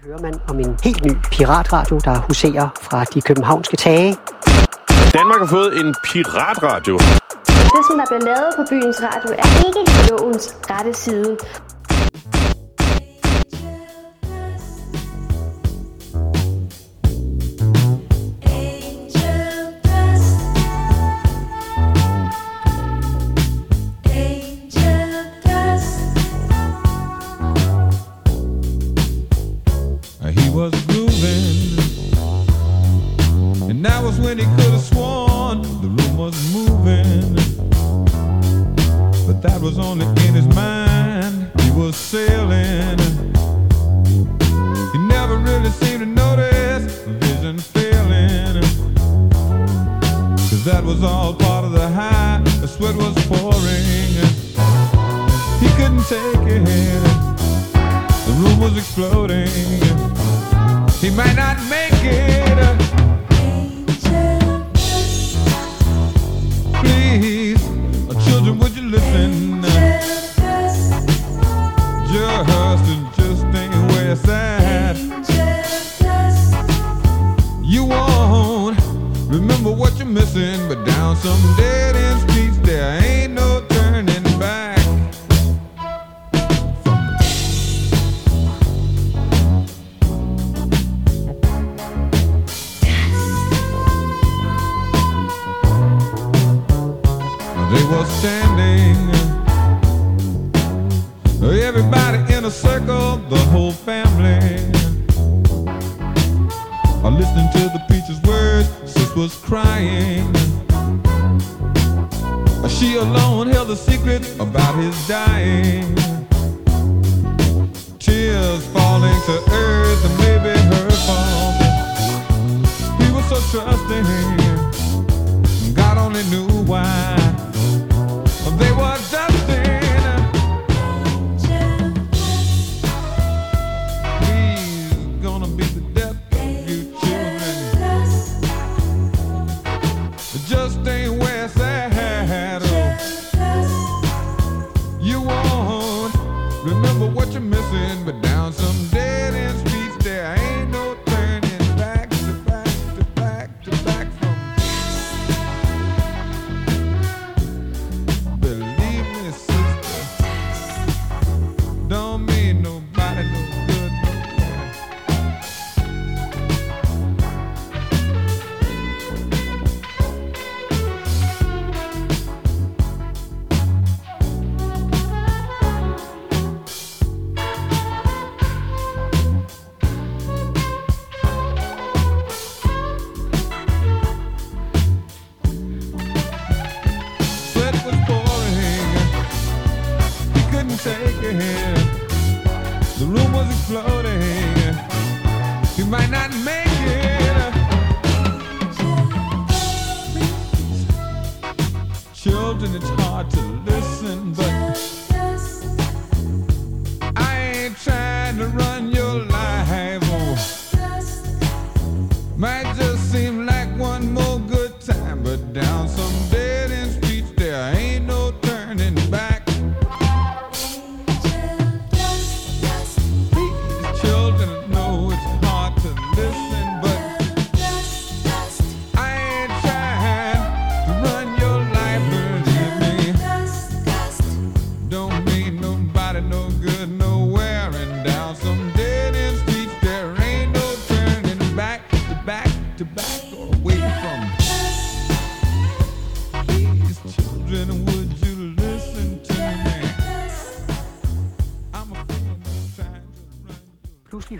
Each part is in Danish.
hører man om en helt ny piratradio, der huserer fra de københavnske tage. Danmark har fået en piratradio. Det, som der bliver lavet på byens radio, er ikke lovens rette side.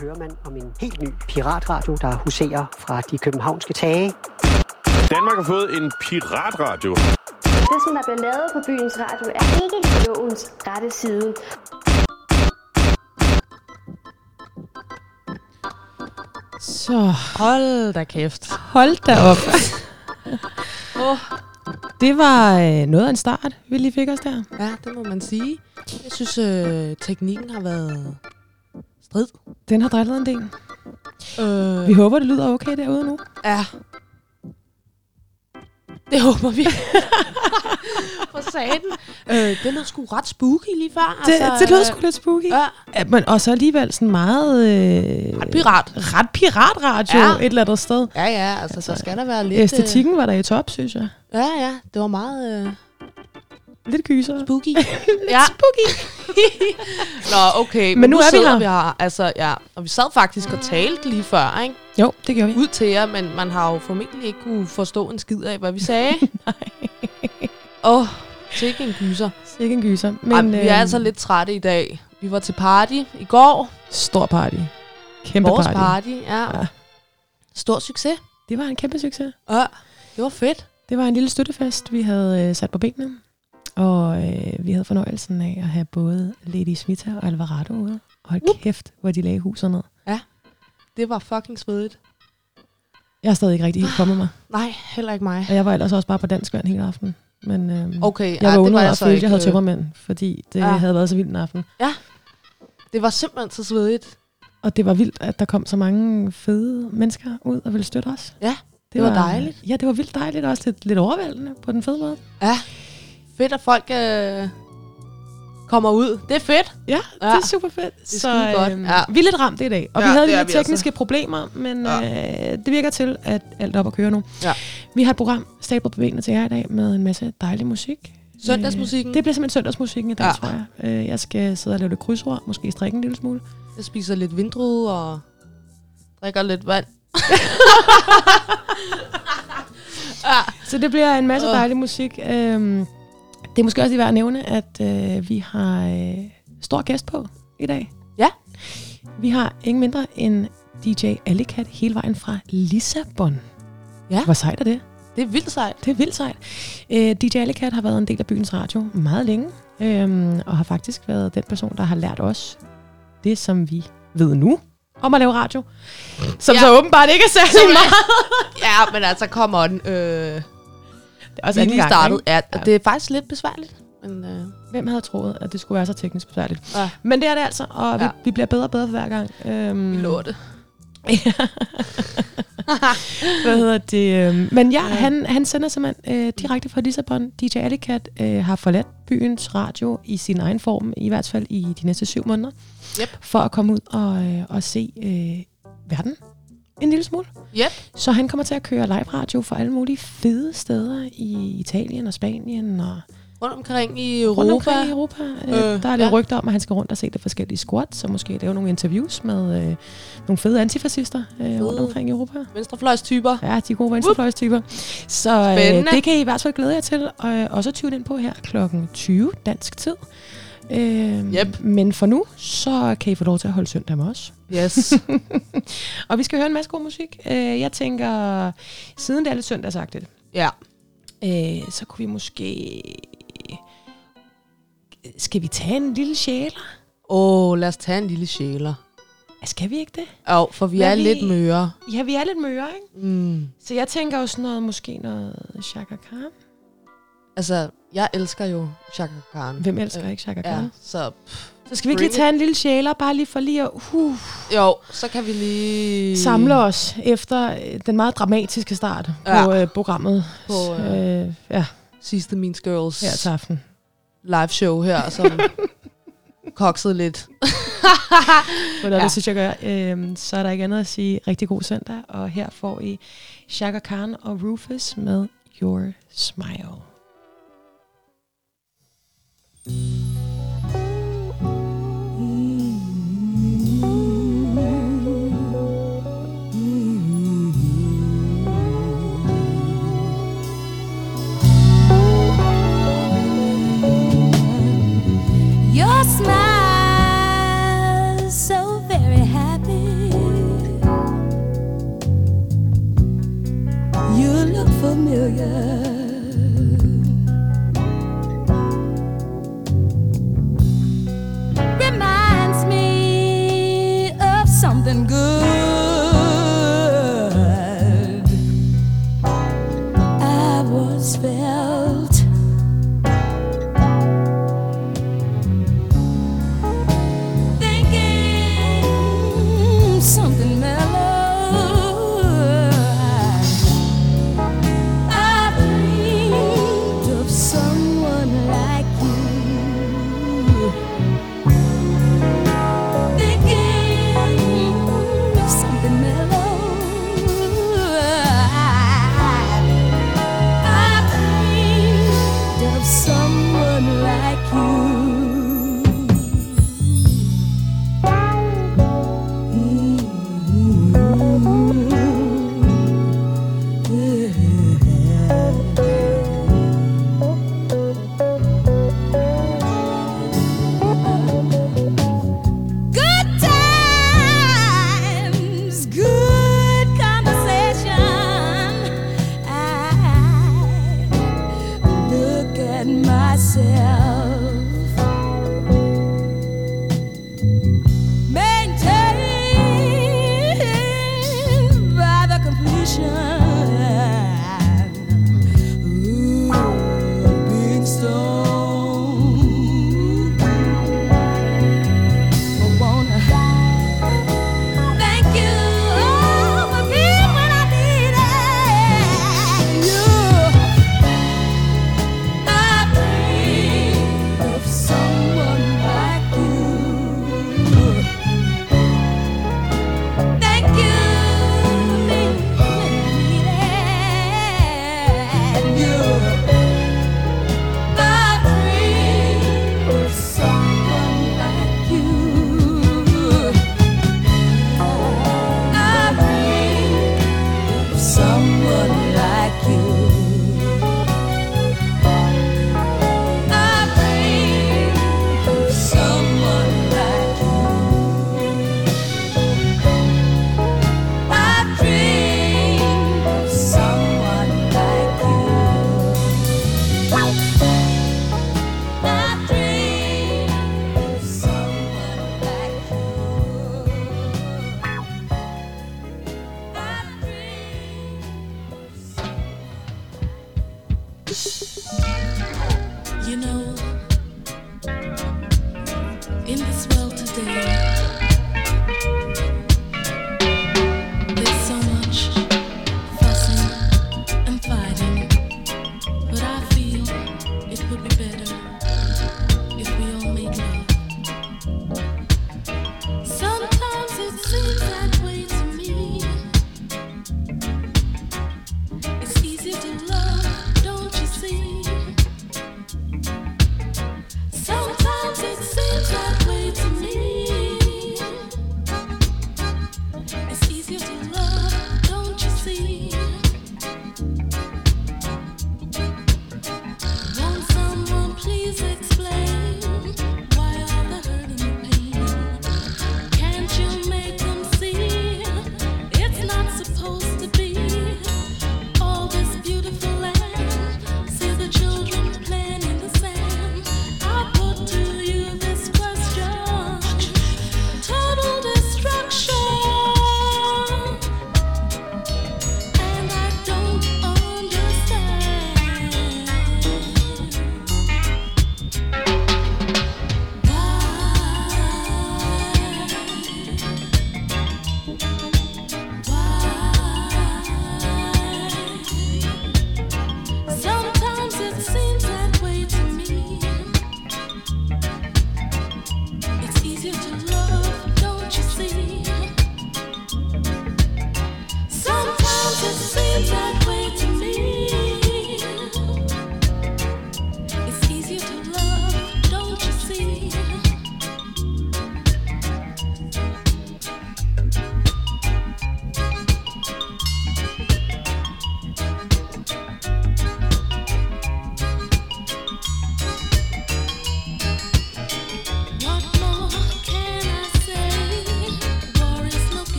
hører man om en helt ny piratradio, der huserer fra de københavnske tage. Danmark har fået en piratradio. Det, som der bliver lavet på byens radio, er ikke lovens rette side. Så. Hold da kæft. Hold da op. oh. Det var øh, noget af en start, vi lige fik os der. Ja, det må man sige. Jeg synes, øh, teknikken har været strid. Den har drillet en del. Øh. Vi håber, det lyder okay derude nu. Ja. Det håber vi. For satan. Øh, den er sgu ret spooky lige før. Det, altså, det lød øh, sgu lidt spooky. Ja. ja. men, og så alligevel sådan meget... Øh, ret pirat. Ret piratradio ja. et eller andet sted. Ja, ja, altså, altså så skal der være lidt... Æstetikken øh, var der i top, synes jeg. Ja, ja, det var meget... Øh Lidt gyser. spooky. ja. spooky. Nå, okay. Men nu er vi her. Vi her. Altså, ja, og vi sad faktisk og talte lige før, ikke? Jo, det gjorde vi. Ud til jer, men man har jo formentlig ikke kunne forstå en skid af, hvad vi sagde. Nej. Åh, oh, sikke en gyser. Ikke en gyser. Men, Men Ej, vi er øh, altså lidt trætte i dag. Vi var til party i går. Stor party. Kæmpe Vores party. party, ja. Ja. Stor succes. Det var en kæmpe succes. Ja, det var fedt. Det var en lille støttefest, vi havde øh, sat på benene. Og øh, vi havde fornøjelsen af at have både Lady Smita og Alvarado ude. Og hold kæft, hvor de lagde huset ned. Det var fucking svedigt. Jeg har stadig ikke rigtig helt kommet mig. Nej, heller ikke mig. Og jeg var ellers også bare på dansk vand hele aften. Men øh, Okay, jeg var det undret var og følte, ikke. jeg havde øh, tømmermænd, fordi det Ja. havde været så vildt en aften. Det var simpelthen så svedigt. Og det var vildt, at der kom så mange fede mennesker ud og ville støtte os. Ja, det var dejligt. Ja, det var vildt dejligt og også lidt, lidt overvældende på den fede måde. Ja, fedt at folk øh, kommer ud. Det er fedt. Ja, ja. det er super fedt. er skide godt. øhm, Ja. Vi er lidt ramt i dag, og Ja, vi havde det lidt altså. tekniske problemer, men Ja. øh, det virker til, at alt er op at køre nu. Ja. Vi har et program stablet på benene til jer i dag med en masse dejlig musik. Søndagsmusikken. Øh, det bliver simpelthen søndagsmusikken i dag, Ja. ja. tror jeg. Øh, jeg skal sidde og lave lidt krydsord, måske strikke en lille smule. Jeg spiser lidt vindrude og drikker lidt vand. Så det bliver en masse dejlig musik. Øhm, det er måske også lige værd at nævne, at øh, vi har øh, stor gæst på i dag. Ja. Vi har ingen mindre end DJ Alicat hele vejen fra Lissabon. Ja. Hvor sejt er det? Det er vildt sejt. Det er vildt sejt. Øh, DJ Alicat har været en del af byens radio meget længe, øhm, og har faktisk været den person, der har lært os det, som vi ved nu om at lave radio. Som Ja. så åbenbart ikke er særlig meget. Ja, men altså, come on. Øh, Det er også lige gang, startet. Ja, Ja. det er faktisk lidt besværligt. Men øh, Hvem havde troet, at det skulle være så teknisk besværligt? Ja. Men det er det altså, og vi, Ja. vi bliver bedre og bedre for hver gang. Øhm, vi lå det. Hvad hedder det? øhm, Men ja, han, han sender simpelthen øh, direkte fra Lissabon. DJ Alicat øh, har forladt byens radio i sin egen form, i hvert fald i de næste syv måneder, Yep. for at komme ud og, øh, og se øh, verden en lille smule. Yep. Så han kommer til at køre live radio for alle mulige fede steder i Italien og Spanien og Rundt omkring i Europa. rundt omkring i Europa. Øh, Øh, der er lidt ja. rygter om, at han skal rundt og se de forskellige squats, og måske lave nogle interviews med øh, nogle fede antifascister øh, rundt omkring i Europa. Venstrefløjstyper. Ja, de gode venstrefløjstyper. Så øh, det kan I i hvert fald glæde jer til, og øh, også tune ind på her klokken 20 dansk tid. Øh, Yep. Men for nu, så kan I få lov til at holde søndag med os. Yes. Og vi skal høre en masse god musik. Øh, jeg tænker, siden det er lidt søndagsagtigt, ja. øh, så kunne vi måske... Skal vi tage en lille sjæler? Åh, oh, lad os tage en lille sjæler. Skal vi ikke det? Jo, for vi Hvad er vi- lidt møre. Ja, vi er lidt møre, ikke? Mm. Så jeg tænker jo sådan noget, måske noget Chaka Khan. Altså, jeg elsker jo Chaka Khan. Hvem elsker ikke Chaka Khan? Ja, så Så skal vi ikke lige tage en lille sjæler, bare lige for lige at uh, jo, så kan vi lige... samle os efter øh, den meget dramatiske start Ja. på øh, programmet. På, øh, øh, ja, sidste Mean Girls her til aften. live show her, som koksede lidt. Hvordan Ja. det synes jeg gør. Øhm, så er der ikke andet at sige rigtig god søndag, og her får I Chaka Khan og Rufus med Your Smile. Your smile so very happy. You look familiar.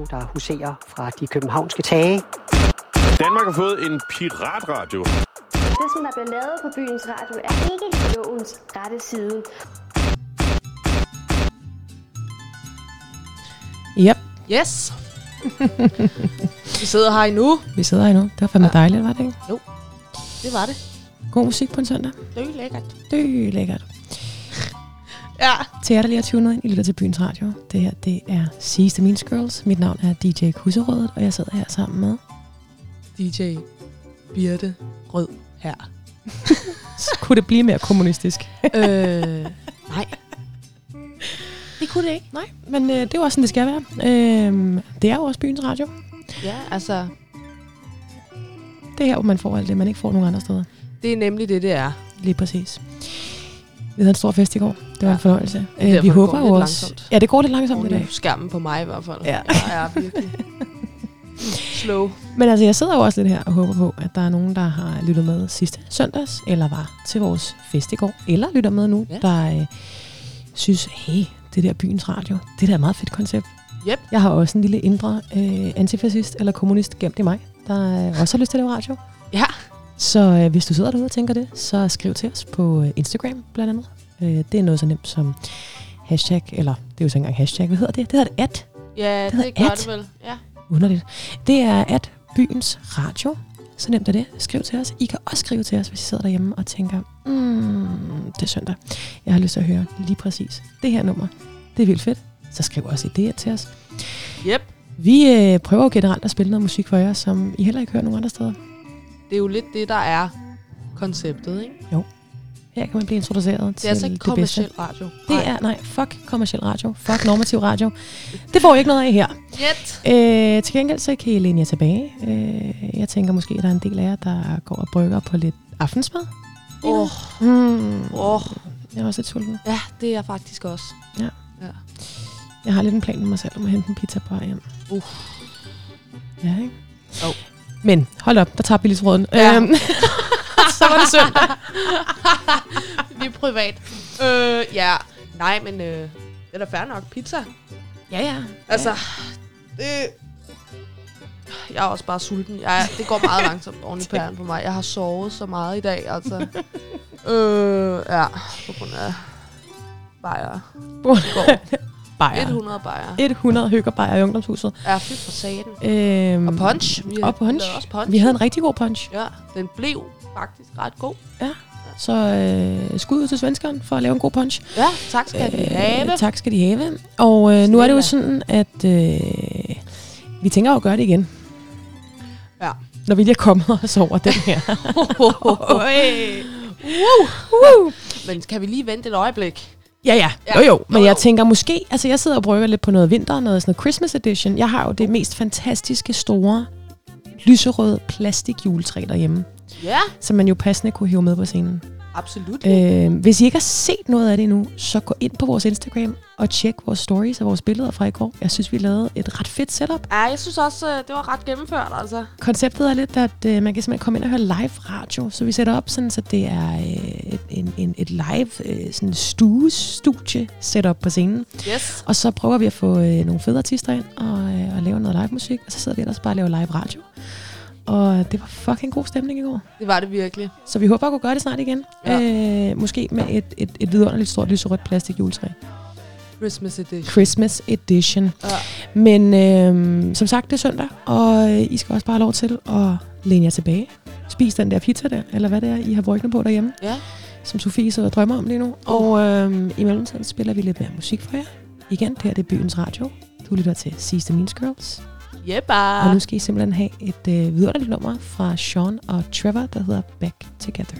Radio, der huserer fra de københavnske tage. Danmark har fået en piratradio. Det, som der bliver lavet på byens radio, er ikke lovens rette side. Yep, Yes. Vi sidder her endnu. vi sidder her nu. Det var fandme ja. dejligt, var det ikke? Det var det. God musik på en søndag. Det er lækkert. Det er lækkert. Ja. Til jer, der lige har tunet ind, I lytter til Byens Radio. Det her, det er Sidste Means Girls. Mit navn er DJ Kusserødet, og jeg sidder her sammen med... DJ Birte Rød her. Kunne det blive mere kommunistisk? øh, nej. Det kunne det ikke. Nej, men øh, det er jo også sådan, det skal være. Øh, det er jo også Byens Radio. Ja, altså, Det er her, hvor man får alt det, man ikke får nogen andre steder. det er nemlig det, det er. Lige præcis. Vi havde en stor fest i går. Det var Ja. en fornøjelse. Øh, derfor, vi det håber jo lidt også... langsomt. Ja, det går lidt langsomt i dag. skærmen på mig i hvert fald. Ja. Jeg er virkelig slow. Men altså, jeg sidder jo også lidt her og håber på, at der er nogen, der har lyttet med sidste søndags, eller var til vores fest i går, eller lytter med nu, ja. der øh, synes, hey, det der byens radio, det der er et meget fedt koncept. Yep. Jeg har også en lille indre øh, antifascist eller kommunist gemt i mig, der øh, også har lyst til at lave radio. Ja. Så øh, hvis du sidder derude og tænker det, så skriv til os på øh, Instagram blandt andet. Øh, det er noget så nemt som hashtag, eller det er jo så ikke engang hashtag, hvad hedder det? Det hedder at Ja, Det det, gør at. det vel. Ja. underligt. Det er at byens radio. Så nemt er det. Skriv til os. I kan også skrive til os, hvis I sidder derhjemme og tænker, mm, det er søndag. Jeg har lyst til at høre lige præcis det her nummer. Det er vildt fedt. Så skriv også idéer til os. Yep. Vi øh, prøver jo generelt at spille noget musik for jer, som I heller ikke hører nogen andre steder. Det er jo lidt det, der er konceptet, ikke? Her kan man blive introduceret Det til er altså ikke det bedste. radio. Det er, nej, fuck kommersiel radio. Fuck normativ radio. Det får I ikke noget af her. Jet. Øh, til gengæld så kan I læne jer tilbage. Øh, jeg tænker måske, at der er en del af jer, der går og brygger på lidt aftensmad. Åh, Mm. åh. Jeg er også lidt sulten. Ja, det er jeg faktisk også. Jeg har lidt en plan med mig selv om at hente en pizza på hjem. Uh. Ja, ikke? Jo. Men hold op, der tager vi lige tråden. Ja. Øhm, så var det søndag. Vi er privat. Øh, ja. Nej, men øh, det er da fair nok. Pizza. Ja, ja. Altså, det... Jeg er også bare sulten. Jeg, det går meget langsomt oven i pæren på mig. Jeg har sovet så meget i dag, altså. øh, ja, på grund af bajer. Bajer. 100 bajer. 100 hyggerbajer i ungdomshuset. Ja, fy for saten. Øhm, Og punch. Vi, Og punch. også punch. Vi havde en rigtig god punch. Ja, den blev faktisk ret god. Så øh, skud ud til svenskeren for at lave en god punch. Ja, tak skal vi have. tak skal de have. Og øh, nu er det jo sådan, at øh, vi tænker at gøre det igen. Ja. Når vi lige er kommet os over den her. Woo. Men kan vi lige vente et øjeblik? Ja, ja. Jo, jo. Men Jo, jeg jo. tænker måske... Altså, jeg sidder og brygger lidt på noget vinter, noget sådan noget Christmas edition. Jeg har jo det mest fantastiske, store, lyserøde plastik juletræ derhjemme, Ja, som man jo passende kunne hive med på scenen. Absolut. Øh, hvis I ikke har set noget af det endnu, så gå ind på vores Instagram og tjek vores stories og vores billeder fra i går. Jeg synes, vi lavede et ret fedt setup. Ja, jeg synes også, øh, det var ret gennemført, altså. Konceptet er lidt, at øh, man kan simpelthen komme ind og høre live radio. Så vi sætter op sådan, så det er øh, et, en, en, et live øh, sådan stue, studie setup på scenen. Yes. Og så prøver vi at få øh, nogle fede artister ind og, øh, og lave noget live musik. Og så sidder vi ellers bare og laver live radio. Og det var fucking god stemning i går. Det var det virkelig. Så vi håber at kunne gøre det snart igen. Ja. Øh, måske med et, et, et vidunderligt stort lyserødt plastik juletræ. Christmas edition. Christmas edition. Ja. Men øh, som sagt, det er søndag, og I skal også bare have lov til at læne jer tilbage. Spis den der pizza der, eller hvad det er, I har brygget på derhjemme. Ja. Som Sofie sidder og drømmer om lige nu. Og øh, i mellemtiden spiller vi lidt mere musik for jer. Igen, det her det er Byens Radio. Du lytter til Sidste Means Girls. Jeppa. Og nu skal I simpelthen have et øh, vidunderligt nummer fra Sean og Trevor, der hedder Back Together.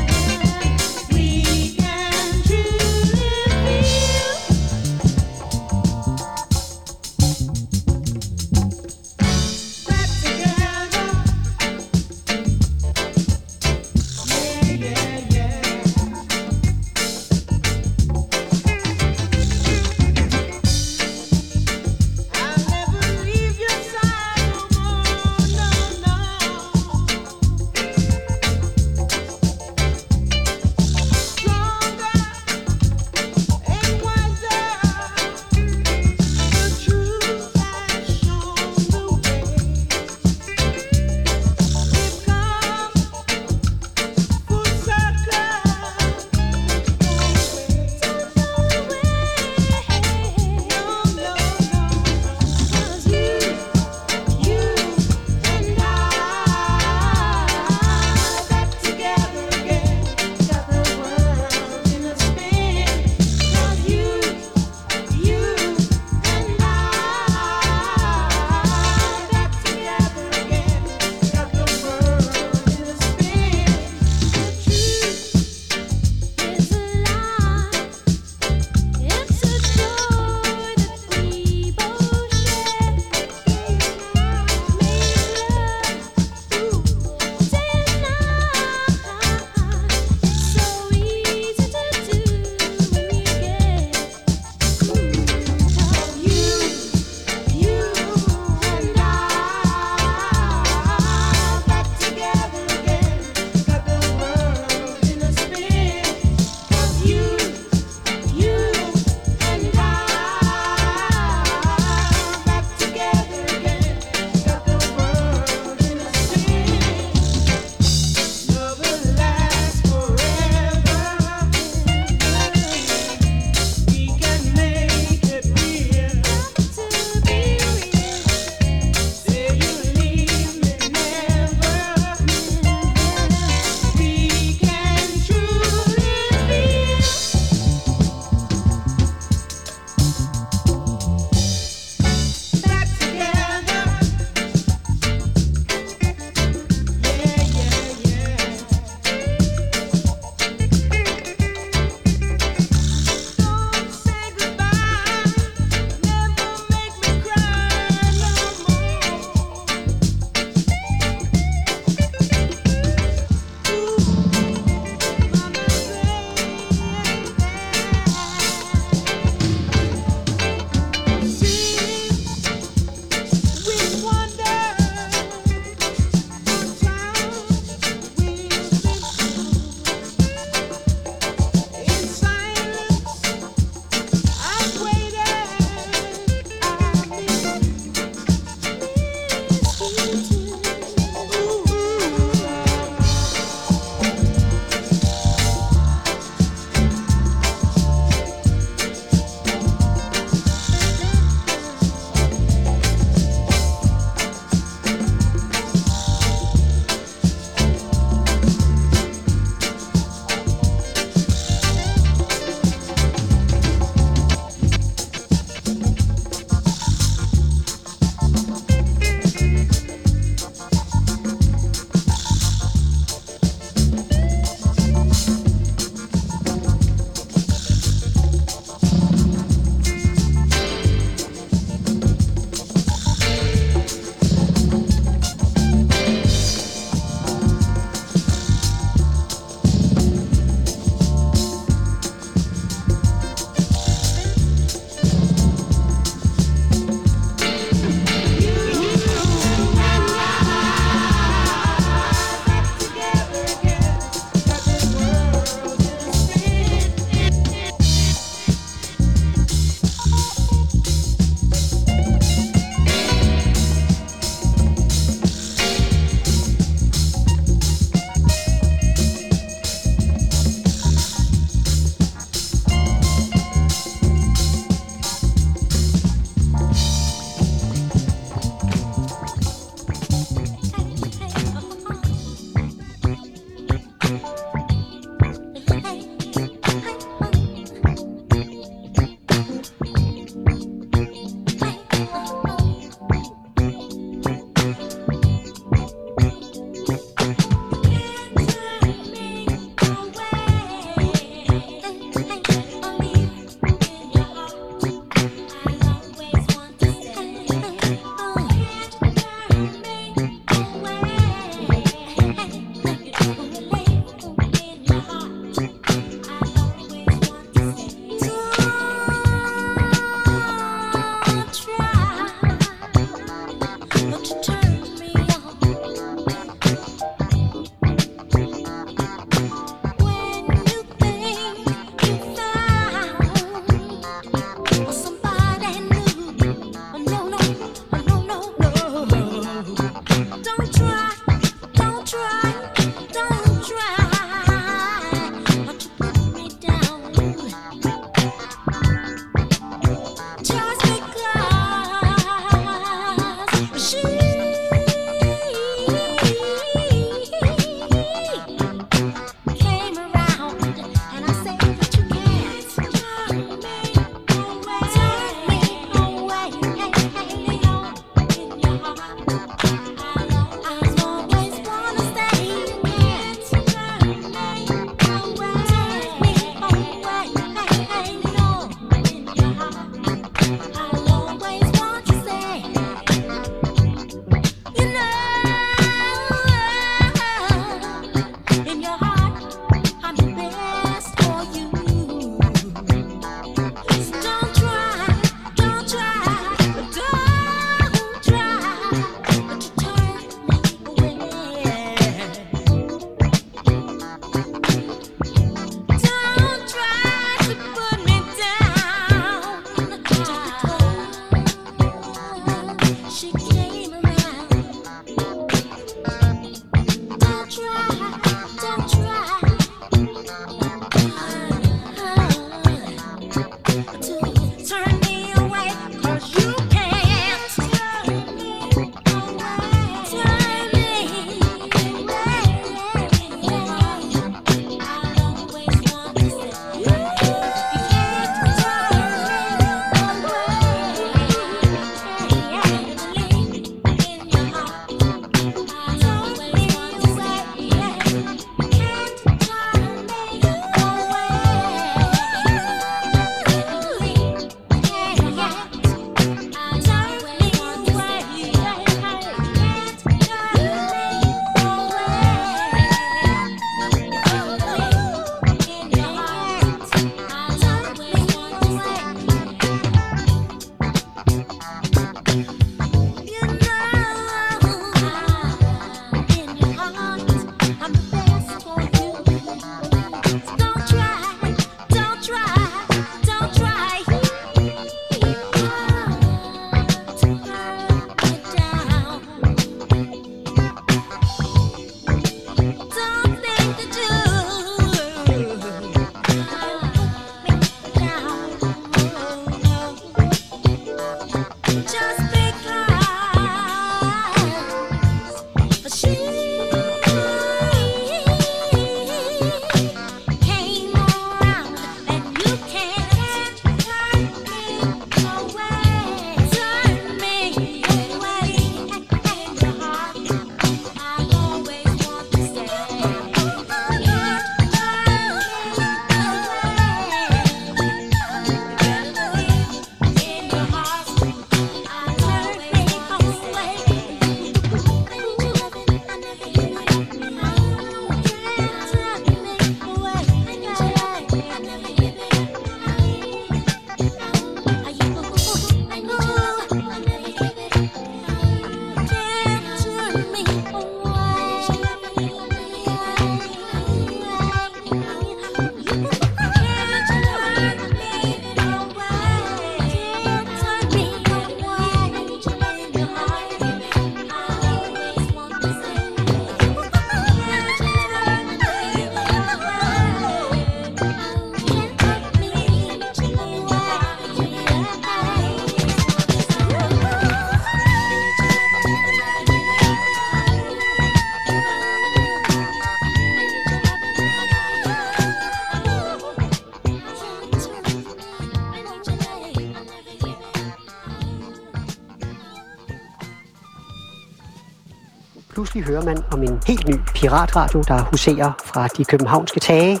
Pludselig hører man om en helt ny piratradio, der huserer fra de københavnske tage.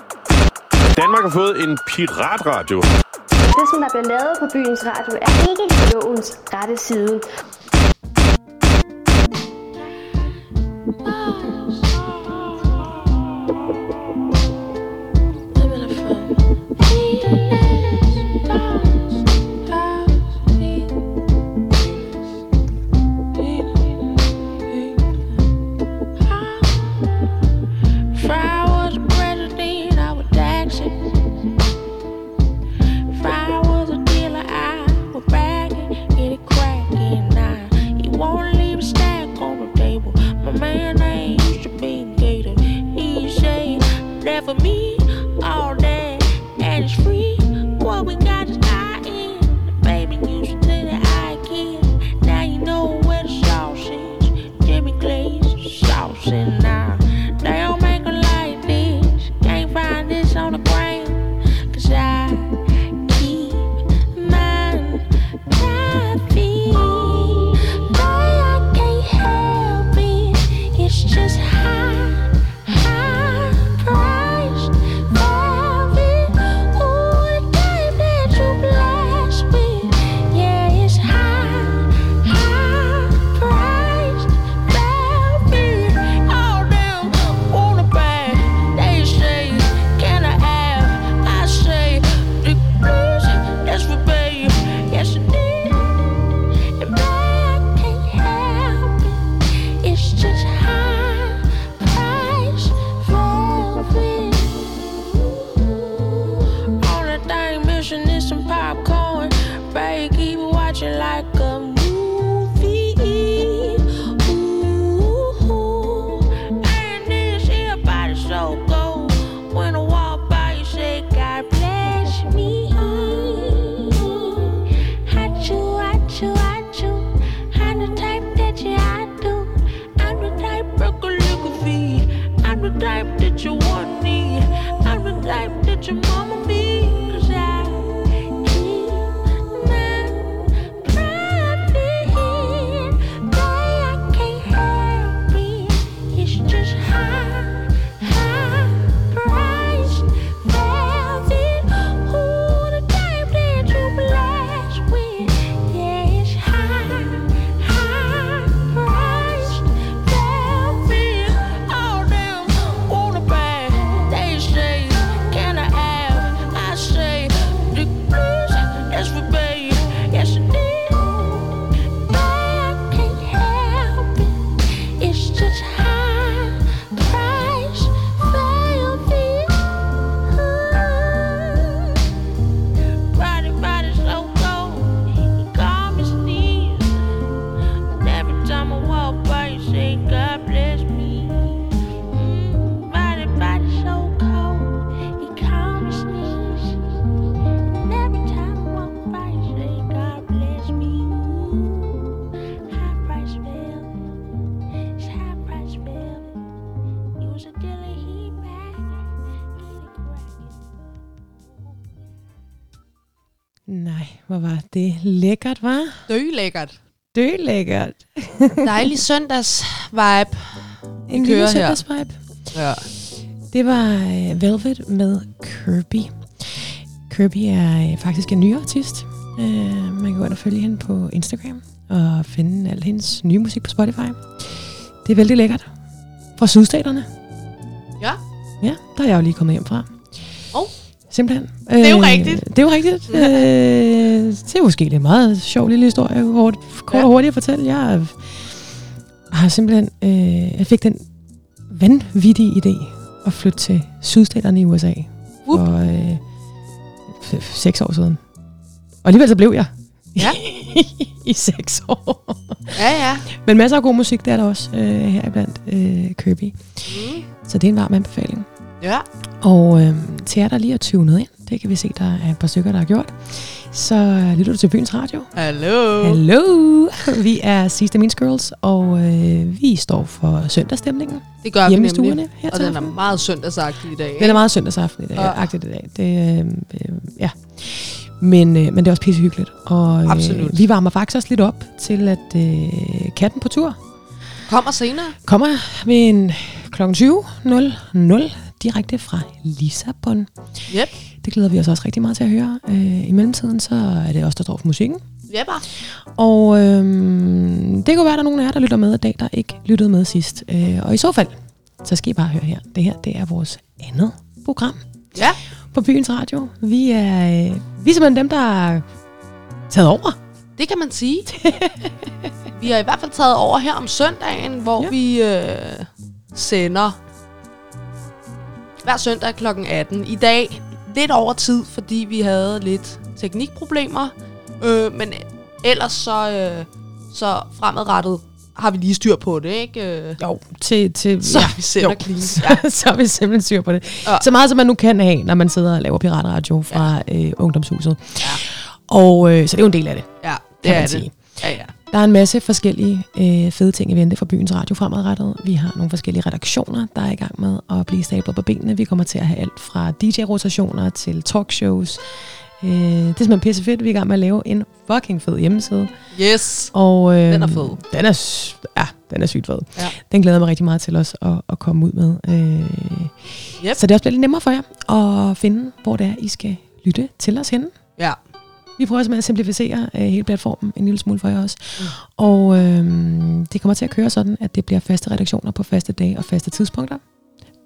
Danmark har fået en piratradio. Det, som der bliver lavet på byens radio, er ikke lovens rette side. lækkert. Det er lækkert. Dejlig søndags-vibe. En lille søndags-vibe. Ja. Det var øh, Velvet med Kirby. Kirby er øh, faktisk en ny artist. Øh, man kan gå ind og følge hende på Instagram og finde al hendes nye musik på Spotify. Det er vældig lækkert. Fra sydstaterne. Ja. Ja, der er jeg jo lige kommet hjem fra. Og? Simpelthen. Det er jo øh, rigtigt. Det er jo rigtigt. Mm. øh, det er måske en meget sjov lille historie, kort, kort ja. og hurtigt at fortælle. Jeg har simpelthen, øh, jeg fik den vanvittige idé at flytte til sydstaterne i USA. Whoop. For øh, seks år siden. Og alligevel så blev jeg. Ja. I seks år. ja, ja. Men masser af god musik, det er der også øh, her iblandt øh, Kirby. Mm. Så det er en varm anbefaling. Ja. Og øh, til jer, der lige er tunet ind, det kan vi se, der er et par stykker, der har gjort, så lytter du til Byens Radio. Hallo. Hallo! Vi er Sidste Means Girls, og øh, vi står for søndagsstemningen Det gør vi nemlig. her Og den er meget søndagsagtig i dag. Den er meget søndagsaften i dag, Ja. agtigt i dag. Det, øh, øh, ja. Men, øh, men det er også pissehyggeligt. Og øh, Absolut. vi varmer faktisk også lidt op til, at øh, katten på tur Kommer senere. kommer ved en kl. 20.00 direkte fra Lissabon. Yep. Det glæder vi os også rigtig meget til at høre. Øh, I mellemtiden så er det os, der står for musikken. Ja, bare. Og øhm, det kunne være, at der er nogen af jer, der lytter med i dag, der ikke lyttede med sidst. Øh, og i så fald, så skal I bare høre her. Det her, det er vores andet program Ja. på Byens Radio. Vi er, øh, vi er simpelthen dem, der er taget over. Det kan man sige. vi har i hvert fald taget over her om søndagen, hvor ja. vi øh, sender hver søndag kl. 18. I dag lidt over tid, fordi vi havde lidt teknikproblemer. Øh, men ellers så, øh, så fremadrettet har vi lige styr på det, ikke? Øh, Jo, til, til så vi sender clean. Ja. så er vi simpelthen styr på det. Ja. Så meget som man nu kan have, når man sidder og laver piratradio fra ja. øh, ungdomshuset. Ja. Og øh, så det er jo en del af det, Ja, det kan er man det. sige. Ja, ja. Der er en masse forskellige øh, fede ting i vente for byens radio fremadrettet. Vi har nogle forskellige redaktioner, der er i gang med at blive stablet på benene. Vi kommer til at have alt fra DJ-rotationer til talkshows. Øh, det er simpelthen pisse fedt. Vi er i gang med at lave en fucking fed hjemmeside. Yes. Og, øh, Den er fed. Den er, ja, den er sygt fed. Ja. Den glæder jeg mig rigtig meget til også at, at komme ud med. Øh, Yep. Så det også bliver lidt nemmere for jer at finde, hvor det er, I skal lytte til os henne. Ja. Vi prøver simpelthen at simplificere øh, hele platformen en lille smule for jer også. Mm. Og øh, det kommer til at køre sådan, at det bliver faste redaktioner på faste dage og faste tidspunkter.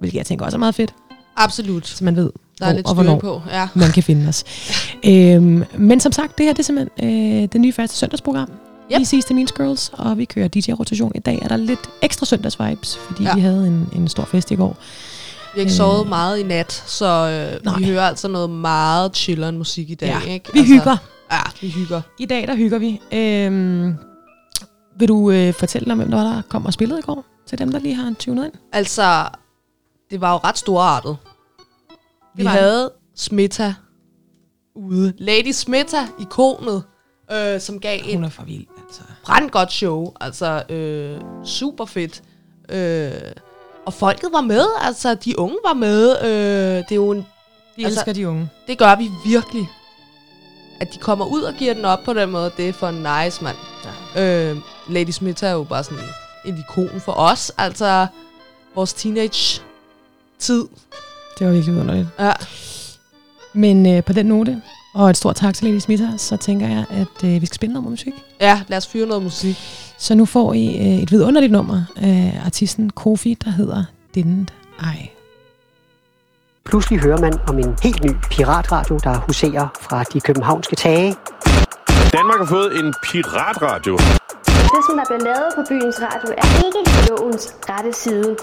Hvilket jeg tænker også er meget fedt, Absolut. så man ved, Der er hvor lidt og hvornår på. Ja. man kan finde os. øhm, men som sagt, det her det er simpelthen øh, det nye faste søndagsprogram. Yep. Vi ses til Means Girls, og vi kører DJ-rotation. I dag er der lidt ekstra søndagsvibes, fordi. Ja. vi havde en, en stor fest i går. Vi har ikke Øh. sovet meget i nat, så øh, Nej. vi hører altså noget meget chilleren musik i dag. Ja, ikke? Vi altså, hygger. Ja, vi hygger. I dag, der hygger vi. Øhm, vil du øh, fortælle om, hvem der var, der kom og spillede i går? Til dem, der lige har tunet ind. Altså, det var jo ret storartet. Vi det. havde Smita ude. Lady Smita, ikonet, øh, som gav Hun er for vild, altså. brandgodt show. Altså, øh, super fedt. Øh, og folket var med, altså de unge var med. Øh, det er jo en Vi Altså- elsker de unge. Det gør vi virkelig. At de kommer ud og giver den op på den måde, det er for nice, mand. Ja. Øh, Lady Smith er jo bare sådan en ikon for os. Altså, vores teenage-tid. Det var virkelig underligt. Ja. Men øh, på den note, og et stort tak til Lady Smitter, så tænker jeg, at øh, vi skal spille noget musik. ja, lad os fyre noget musik. Så nu får I øh, et vidunderligt nummer af artisten Kofi, der hedder Didn't I. Pludselig hører man om en helt ny piratradio, der huserer fra de københavnske tage. Danmark har fået en piratradio. Det, som der bliver lavet på byens radio, er ikke lovens rette side.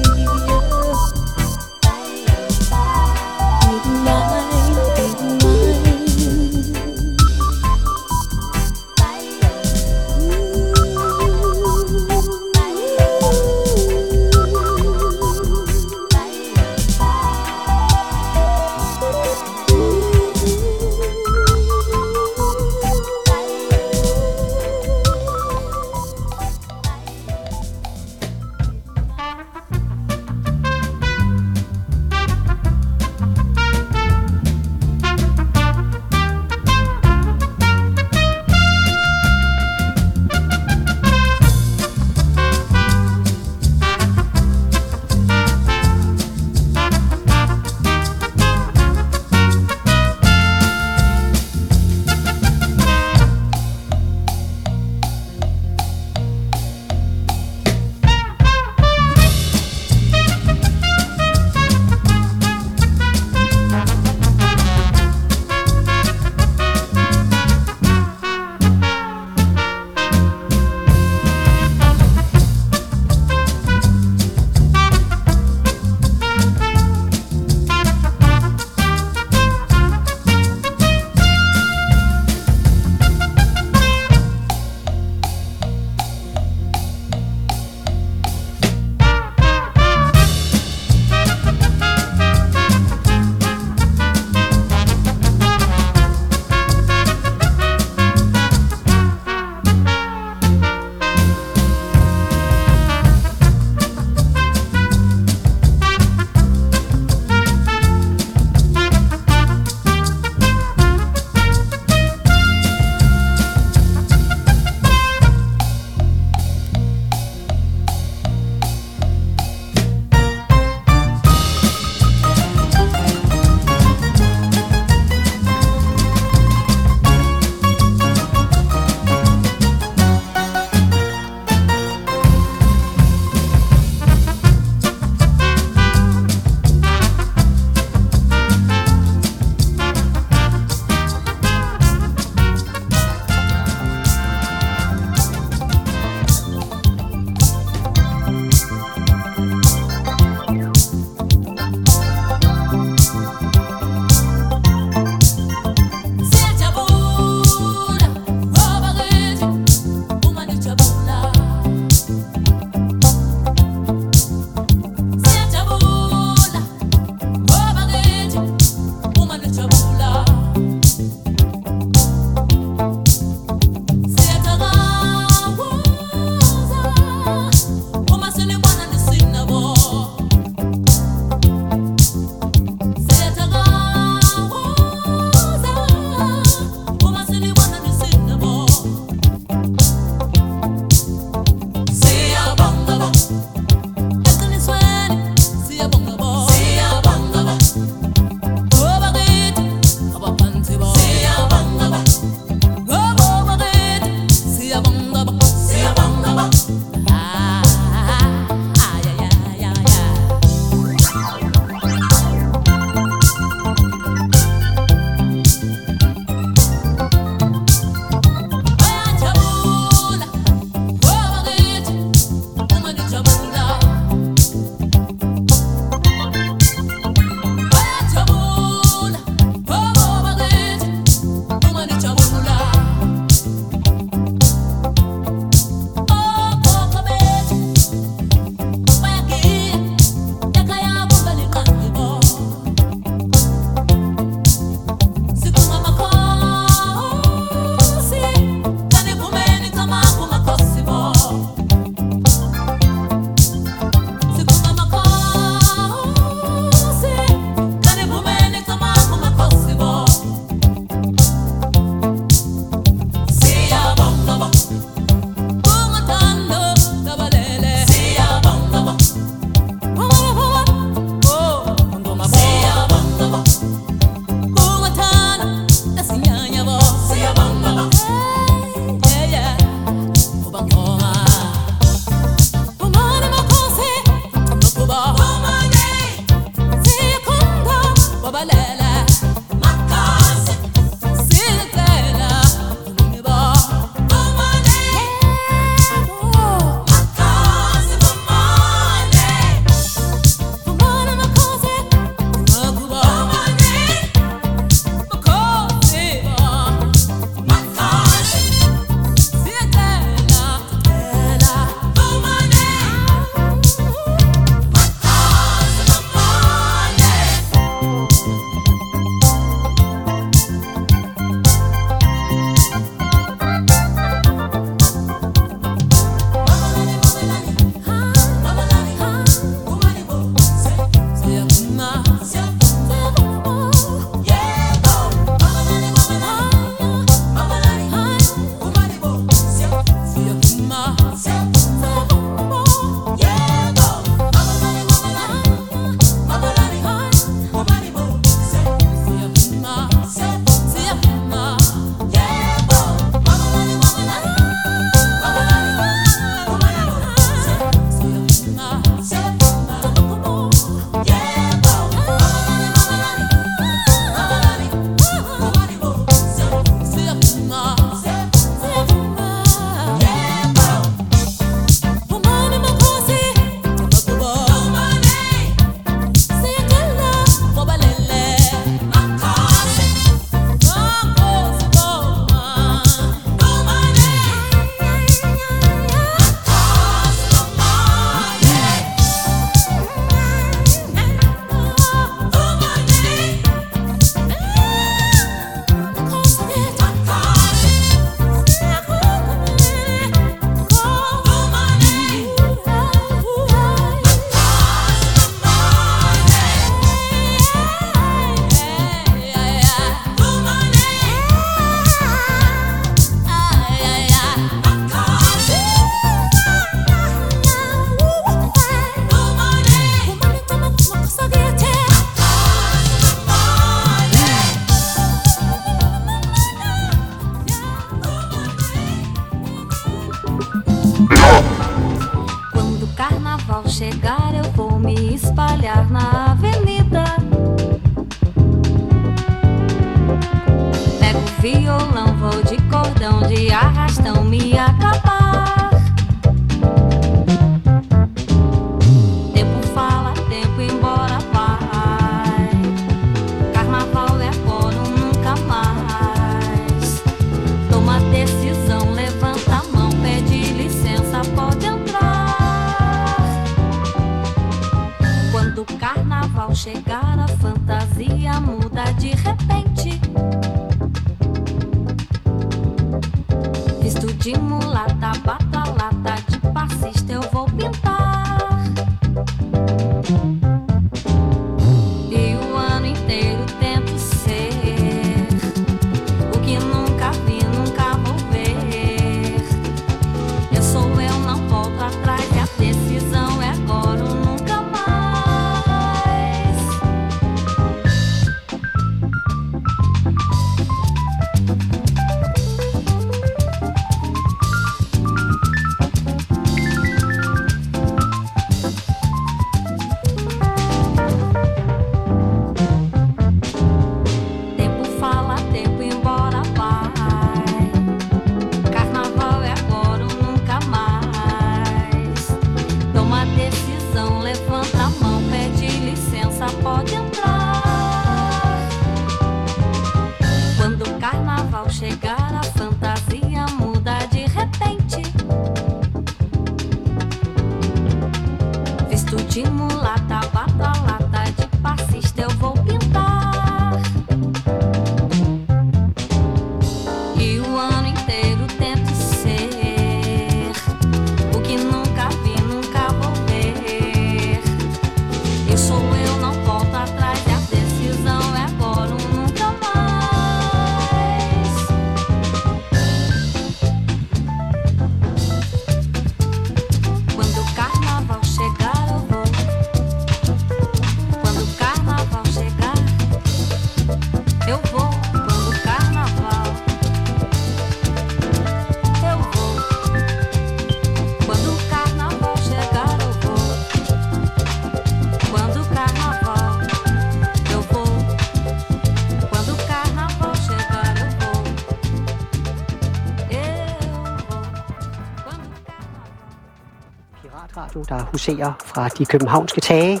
Piratradio, der huserer fra de københavnske tage.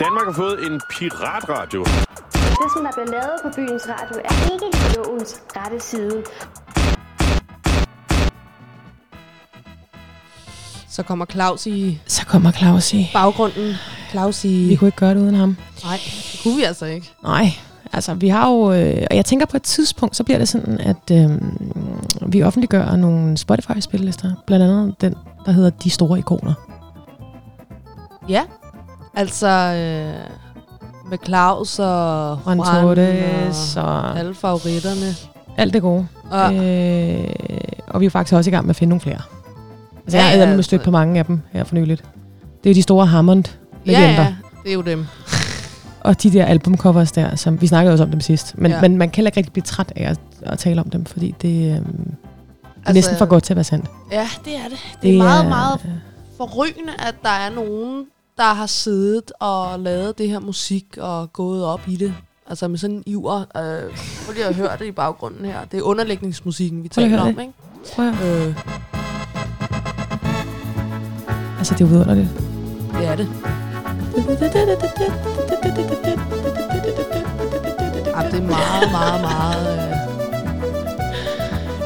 Danmark har fået en piratradio. Det, som der bliver lavet på byens radio, er ikke lovens rette side. Så kommer Claus i Så kommer Claus i. baggrunden. Claus i... Vi kunne ikke gøre det uden ham. Nej, det kunne vi altså ikke. Nej, altså vi har jo... Øh, og jeg tænker på et tidspunkt, så bliver det sådan, at øh, vi offentliggør nogle Spotify-spillelister. Blandt andet den, der hedder De Store Ikoner. Ja, altså øh, med Claus og Juan Torres og og alle favoritterne. alt det gode. Og, Øh, og vi er faktisk også i gang med at finde nogle flere. Altså, Ja, jeg har ja, altså. stødt på mange af dem her for nyligt. Det er jo de store Hammond ja, legender. ja, det er jo dem. Og de der albumcovers der, som vi snakkede også om dem sidst. Men, Ja. men man kan heller ikke rigtig blive træt af at, at tale om dem, fordi det, det er Altså, næsten for godt til at være sandt. Ja, det er det. Det er meget, meget forrygende, at der er nogen, der har siddet og lavet det her musik og gået op i det. Altså med sådan en iver. Øh, prøv lige at høre det i baggrunden her. Det er underlægningsmusikken, vi taler om, det. ikke? Prøv at, høre. Øh, altså, det er vidunderligt. det er det. Ej, det er meget, meget, meget...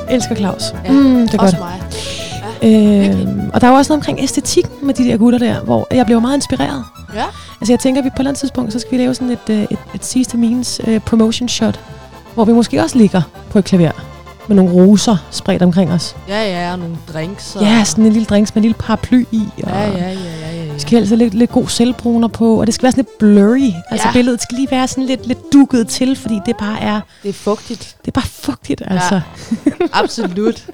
Øh, Elsker Claus. ja, mm, det er også godt. mig. Øhm, og der er jo også noget omkring æstetikken med de der gutter der, hvor jeg blev meget inspireret. Ja. Altså jeg tænker, at vi på et eller andet tidspunkt, så skal vi lave sådan et, øh, et, et sidste means uh, promotion shot, hvor vi måske også ligger på et klaver med nogle roser spredt omkring os. Ja, ja, og nogle drinks. Og, Ja, sådan en lille drinks med en lille paraply i. Og ja, ja, ja, ja, ja. Vi skal have lidt, lidt god selvbruner på, og det skal være sådan lidt blurry. Altså Ja. billedet skal lige være sådan lidt, lidt dukket til, fordi det bare er, Det er fugtigt. det er bare fugtigt, altså. Absolut.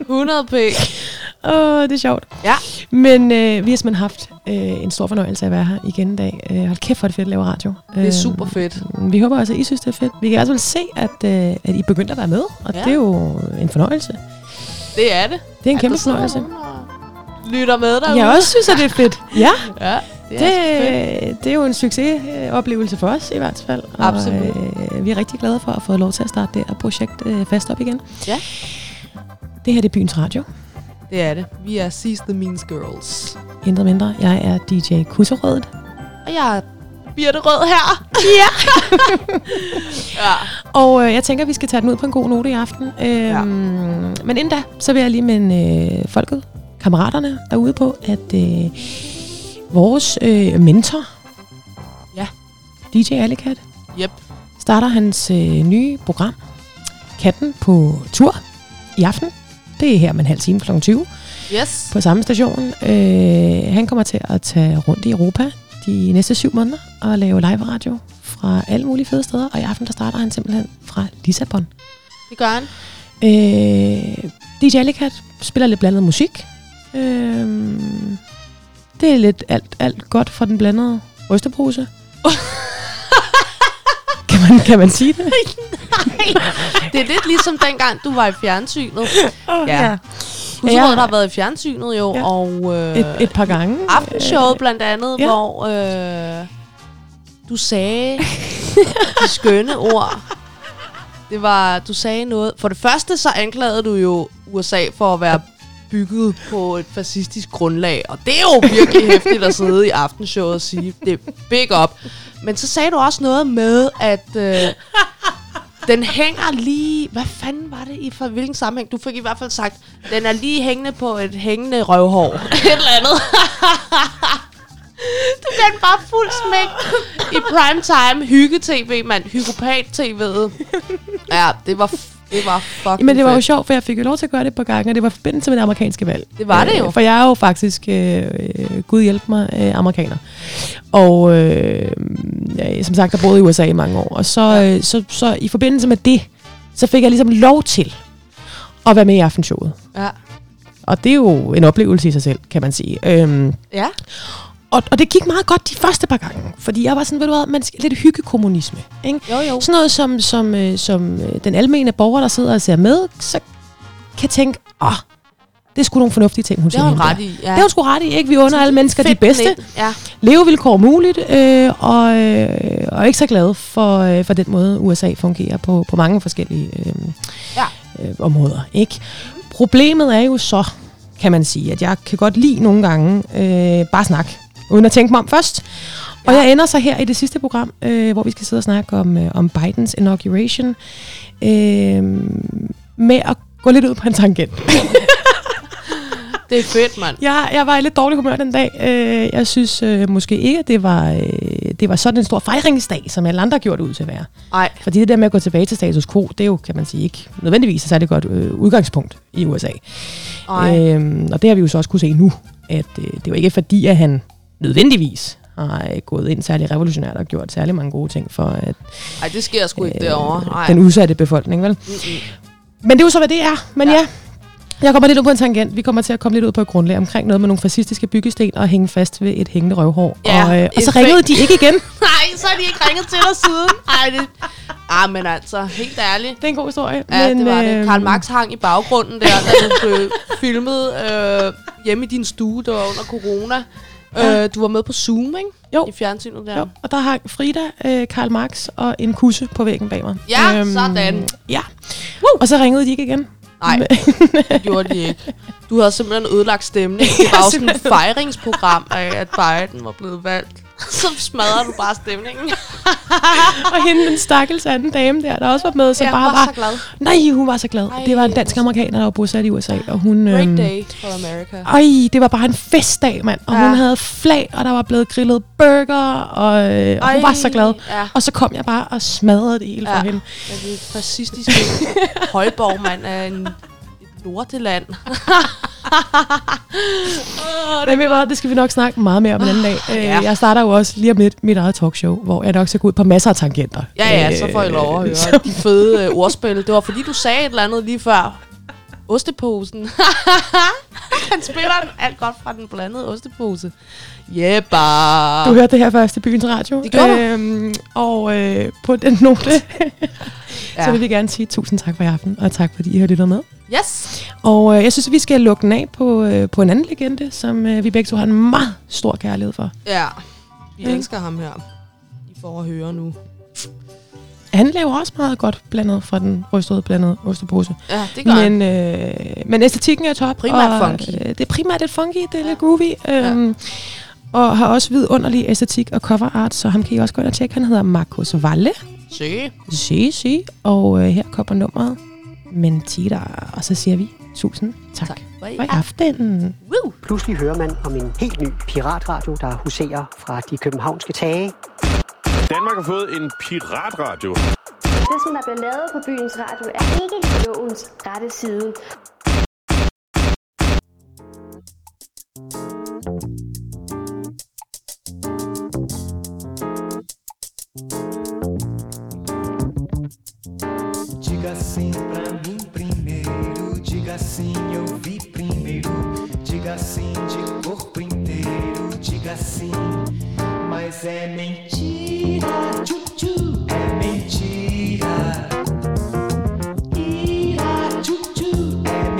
100 p. Åh, det er sjovt. Ja. Men øh, vi har simpelthen haft øh, en stor fornøjelse at være her igen i dag. Øh, hold kæft, hvor er det fedt at lave radio. Det er super fedt. Vi håber også, at I synes, det er fedt. Vi kan altså vel se, at, øh, at I begyndte at være med, og Ja. ja. det er jo en fornøjelse. Det er det. Det er en At kæmpe fornøjelse. nogen og Lytter med derude. Jeg også synes, at det er fedt. Ja. Ja. Det er det, det er jo en succesoplevelse for os i hvert fald. Og, Absolut. Øh, vi er rigtig glade for at få lov til at starte det her projekt øh, fast op igen. Ja. Det her det er Byens Radio. Det er det. Vi er Seize the Means Girls. Intet mindre. Jeg er DJ Kusserødet. Og jeg er Birte Rød her. Ja. ja. Og øh, jeg tænker, at vi skal tage den ud på en god note i aften. Øhm, ja. Men inden da, så vil jeg lige minde øh, folket, kammeraterne derude på, at øh, vores øh, mentor, Ja. DJ Alicat, Yep. starter hans øh, nye program, Katten på tur, i aften. Det er her med en halv time kl. 20 Yes. på samme station. Øh, han kommer til at tage rundt i Europa de næste syv måneder og lave live radio fra alle mulige fede steder. Og i aften der starter han simpelthen fra Lissabon. Det gør han. Øh, DJ Alicat spiller lidt blandet musik. Øh, det er lidt alt, alt godt for den blandede rystepose. kan, man, kan man sige det? Det er lidt ligesom dengang, du var i fjernsynet. Oh, Ja. Ja. ja. der har været i fjernsynet jo, Ja. ja. og øh, Et, et par gange. aftenshowet blandt andet, ja. ja. hvor øh, du sagde de skønne ord. Det var, du sagde noget. For det første, så anklagede du jo USA for at være bygget på et fascistisk grundlag. Og det er jo virkelig hæftigt at sidde i aftenshowet og sige, det er big up. Men så sagde du også noget med, at øh, den hænger lige... Hvad fanden var det i for hvilken sammenhæng? Du fik i hvert fald sagt, den er lige hængende på et hængende røvhår. Et eller andet. Du den bare fuld smæk i prime time. Hygge-tv, mand. Hygopat-tv'et. Ja, det var, det var fucking Men det var jo sjovt, for jeg fik jo lov til at gøre det på gange, og det var i forbindelse med det amerikanske valg. Det var det jo. Øh, For jeg er jo faktisk, øh, øh, Gud hjælp mig, øh, amerikaner. Og øh, ja, som sagt, jeg boede i USA i mange år. Og så, øh, så, så i forbindelse med det, så fik jeg ligesom lov til at være med i aftenshowet. Ja. Og det er jo en oplevelse i sig selv, kan man sige. Øhm, Ja. Og, og det gik meget godt de første par gange, fordi jeg var sådan, ved du hvad, man skal, lidt hyggekommunisme. Ikke? Jo, jo. Sådan noget som, som, øh, som øh, den almene borger, der sidder og ser med, så kan tænke, åh, det er sgu nogle fornuftige ting, hun Det siger. har hun ret der." i. Det Ja. har hun sgu ret i, ikke? Vi under alle mennesker de bedste. Ja. levevilkår muligt, øh, og, øh, og ikke så glad for, øh, for den måde, USA fungerer på, på mange forskellige øh, Ja. øh, områder. Ikke? Problemet er jo så, kan man sige, at jeg kan godt lide nogle gange øh, bare snak, uden at tænke mig om først. Og jeg ender så her i det sidste program, øh, hvor vi skal sidde og snakke om, øh, om Bidens inauguration, øh, med at gå lidt ud på en tangent. Det er fedt, mand. Jeg, jeg var i lidt dårlig humør den dag. Øh, jeg synes øh, måske ikke, at det var, øh, det var sådan en stor fejringsdag, som alle andre gjorde det ud til at være. Nej. Fordi det der med at gå tilbage til status quo, det er jo, kan man sige, ikke nødvendigvis et særligt godt øh, udgangspunkt i USA. Nej. Øhm, og det har vi jo så også kunne se nu, at øh, det jo ikke fordi, at han nødvendigvis har øh, gået ind særlig revolutionært og gjort særlig mange gode ting for at, Ej, det sker sgu ikke derovre. Nej. den udsatte befolkning, vel? Mm-mm. Men det er jo så, hvad det er. Men ja. Ja. jeg kommer lidt ud på en tangent. Vi kommer til at komme lidt ud på et grundlag omkring noget med nogle fascistiske byggesten og hænge fast ved et hængende røvhår. Ja, og, øh, og så ringede de ikke igen. Nej, så har de ikke ringet til dig siden. Ej, det... Ah, men altså, helt ærligt. Det er en god historie. Ja, men, det var det. øh, Karl Marx hang i baggrunden der, da du blev filmet øh, hjemme i din stue, der var under corona. Ja. Øh, du var med på Zoom, ikke? Jo. I fjernsynet der. Jo, og der hang Frida, øh, Karl Marx og en kusse på væggen bag mig. Ja, sådan. Ja. Og så ringede de ikke igen. Nej, det gjorde de ikke. Du havde simpelthen ødelagt stemning. Det var jo sådan et fejringsprogram af, at Biden var blevet valgt. Så smadrede du bare stemningen. og hende, den stakkels anden dame der, der også var med, som Ja, bare var var... så glad. Nej, hun var så glad. Ej, det var en dansk amerikaner, der var bosat i USA, og hun... Great øhm, day for America. Ej, det var bare en festdag, mand. Og Ja. hun havde flag, og der var blevet grillet burger, og, øh, og hun var så glad. Ja. Og så kom jeg bare og smadrede det hele ja. For hende. Ja, det fascistiske højborg, mand, er en, lorteland. Men ved du hvad, det skal vi nok snakke meget mere om en anden dag. Øh, Ja. Jeg starter jo også lige om lidt mit eget talkshow, hvor jeg nok skal gå ud på masser af tangenter. Ja, ja, så får jeg lov at høre så- de fede øh, ordspil. Det var fordi, du sagde et eller andet lige før. Osteposen. Han spiller den alt godt fra den blandede ostepose. Jebba! Du hørte det her først i Byens Radio. Det gjorde øhm, Og øh, på den note, ja. Ja. så vil vi gerne sige tusind tak for i aften, og tak fordi I har lyttet med. Yes! Og øh, jeg synes, vi skal lukke den af på, øh, på en anden legende, som øh, vi begge to har en meget stor kærlighed for. Ja. Vi Ja. elsker ham her. I får at høre nu. Han laver også meget godt blandet fra den rystede blandede ostepose. Ja, det gør han. men, øh, men æstetikken er top. Primært og, funky. Øh, det er primært lidt funky, det er lidt groovy. Øhm, Og har også vidunderlig æstetik og cover art, så ham kan I også gå ind og tjekke. Han hedder Marcos Valle. Se. Si, si. Og øh, her kommer nummeret Mentira. Og så siger vi tusind tak, tak. For i for i aften. Woo! Pludselig hører man om en helt ny piratradio, der huserer fra de københavnske tage. Danmark har fået en piratradio. Det, som der bliver lavet på byens radio, er ikke lovens rette side. Diga sim pra mim primeiro, diga sim, eu vi primeiro. Diga sim de corpo inteiro, diga sim, mas é mentira, tchu-tchu, é mentira. Ira, tchu-tchu, é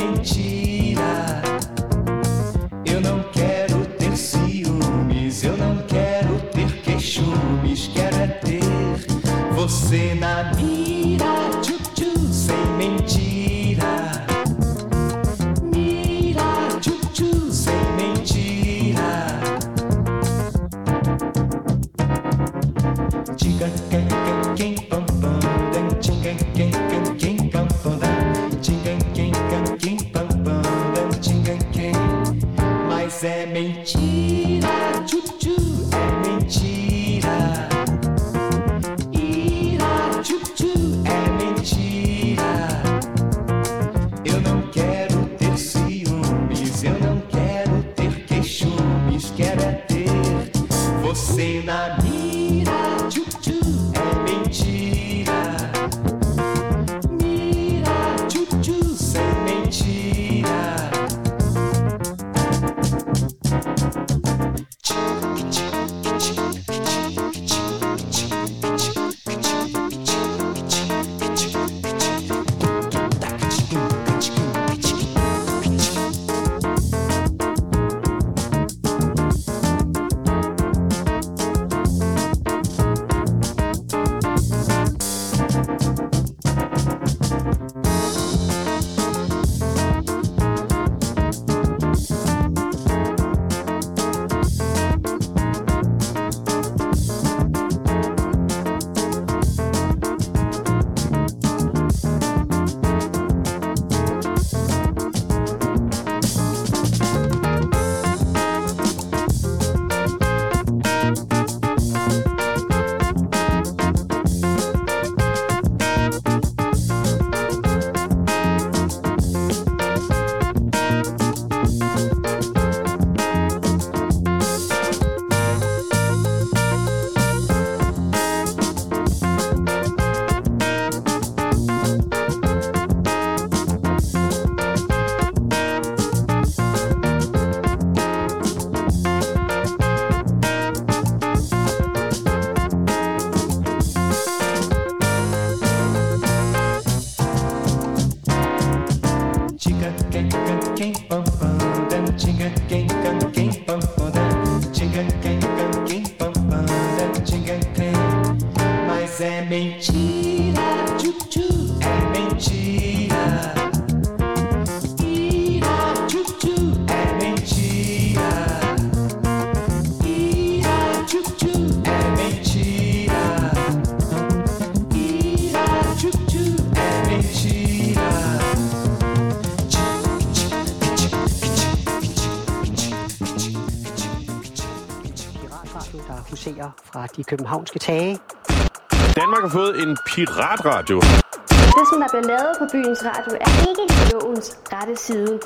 de københavnske tage. Danmark har fået en piratradio. Det, som der bliver lavet på byens radio, er ikke lovens rette side.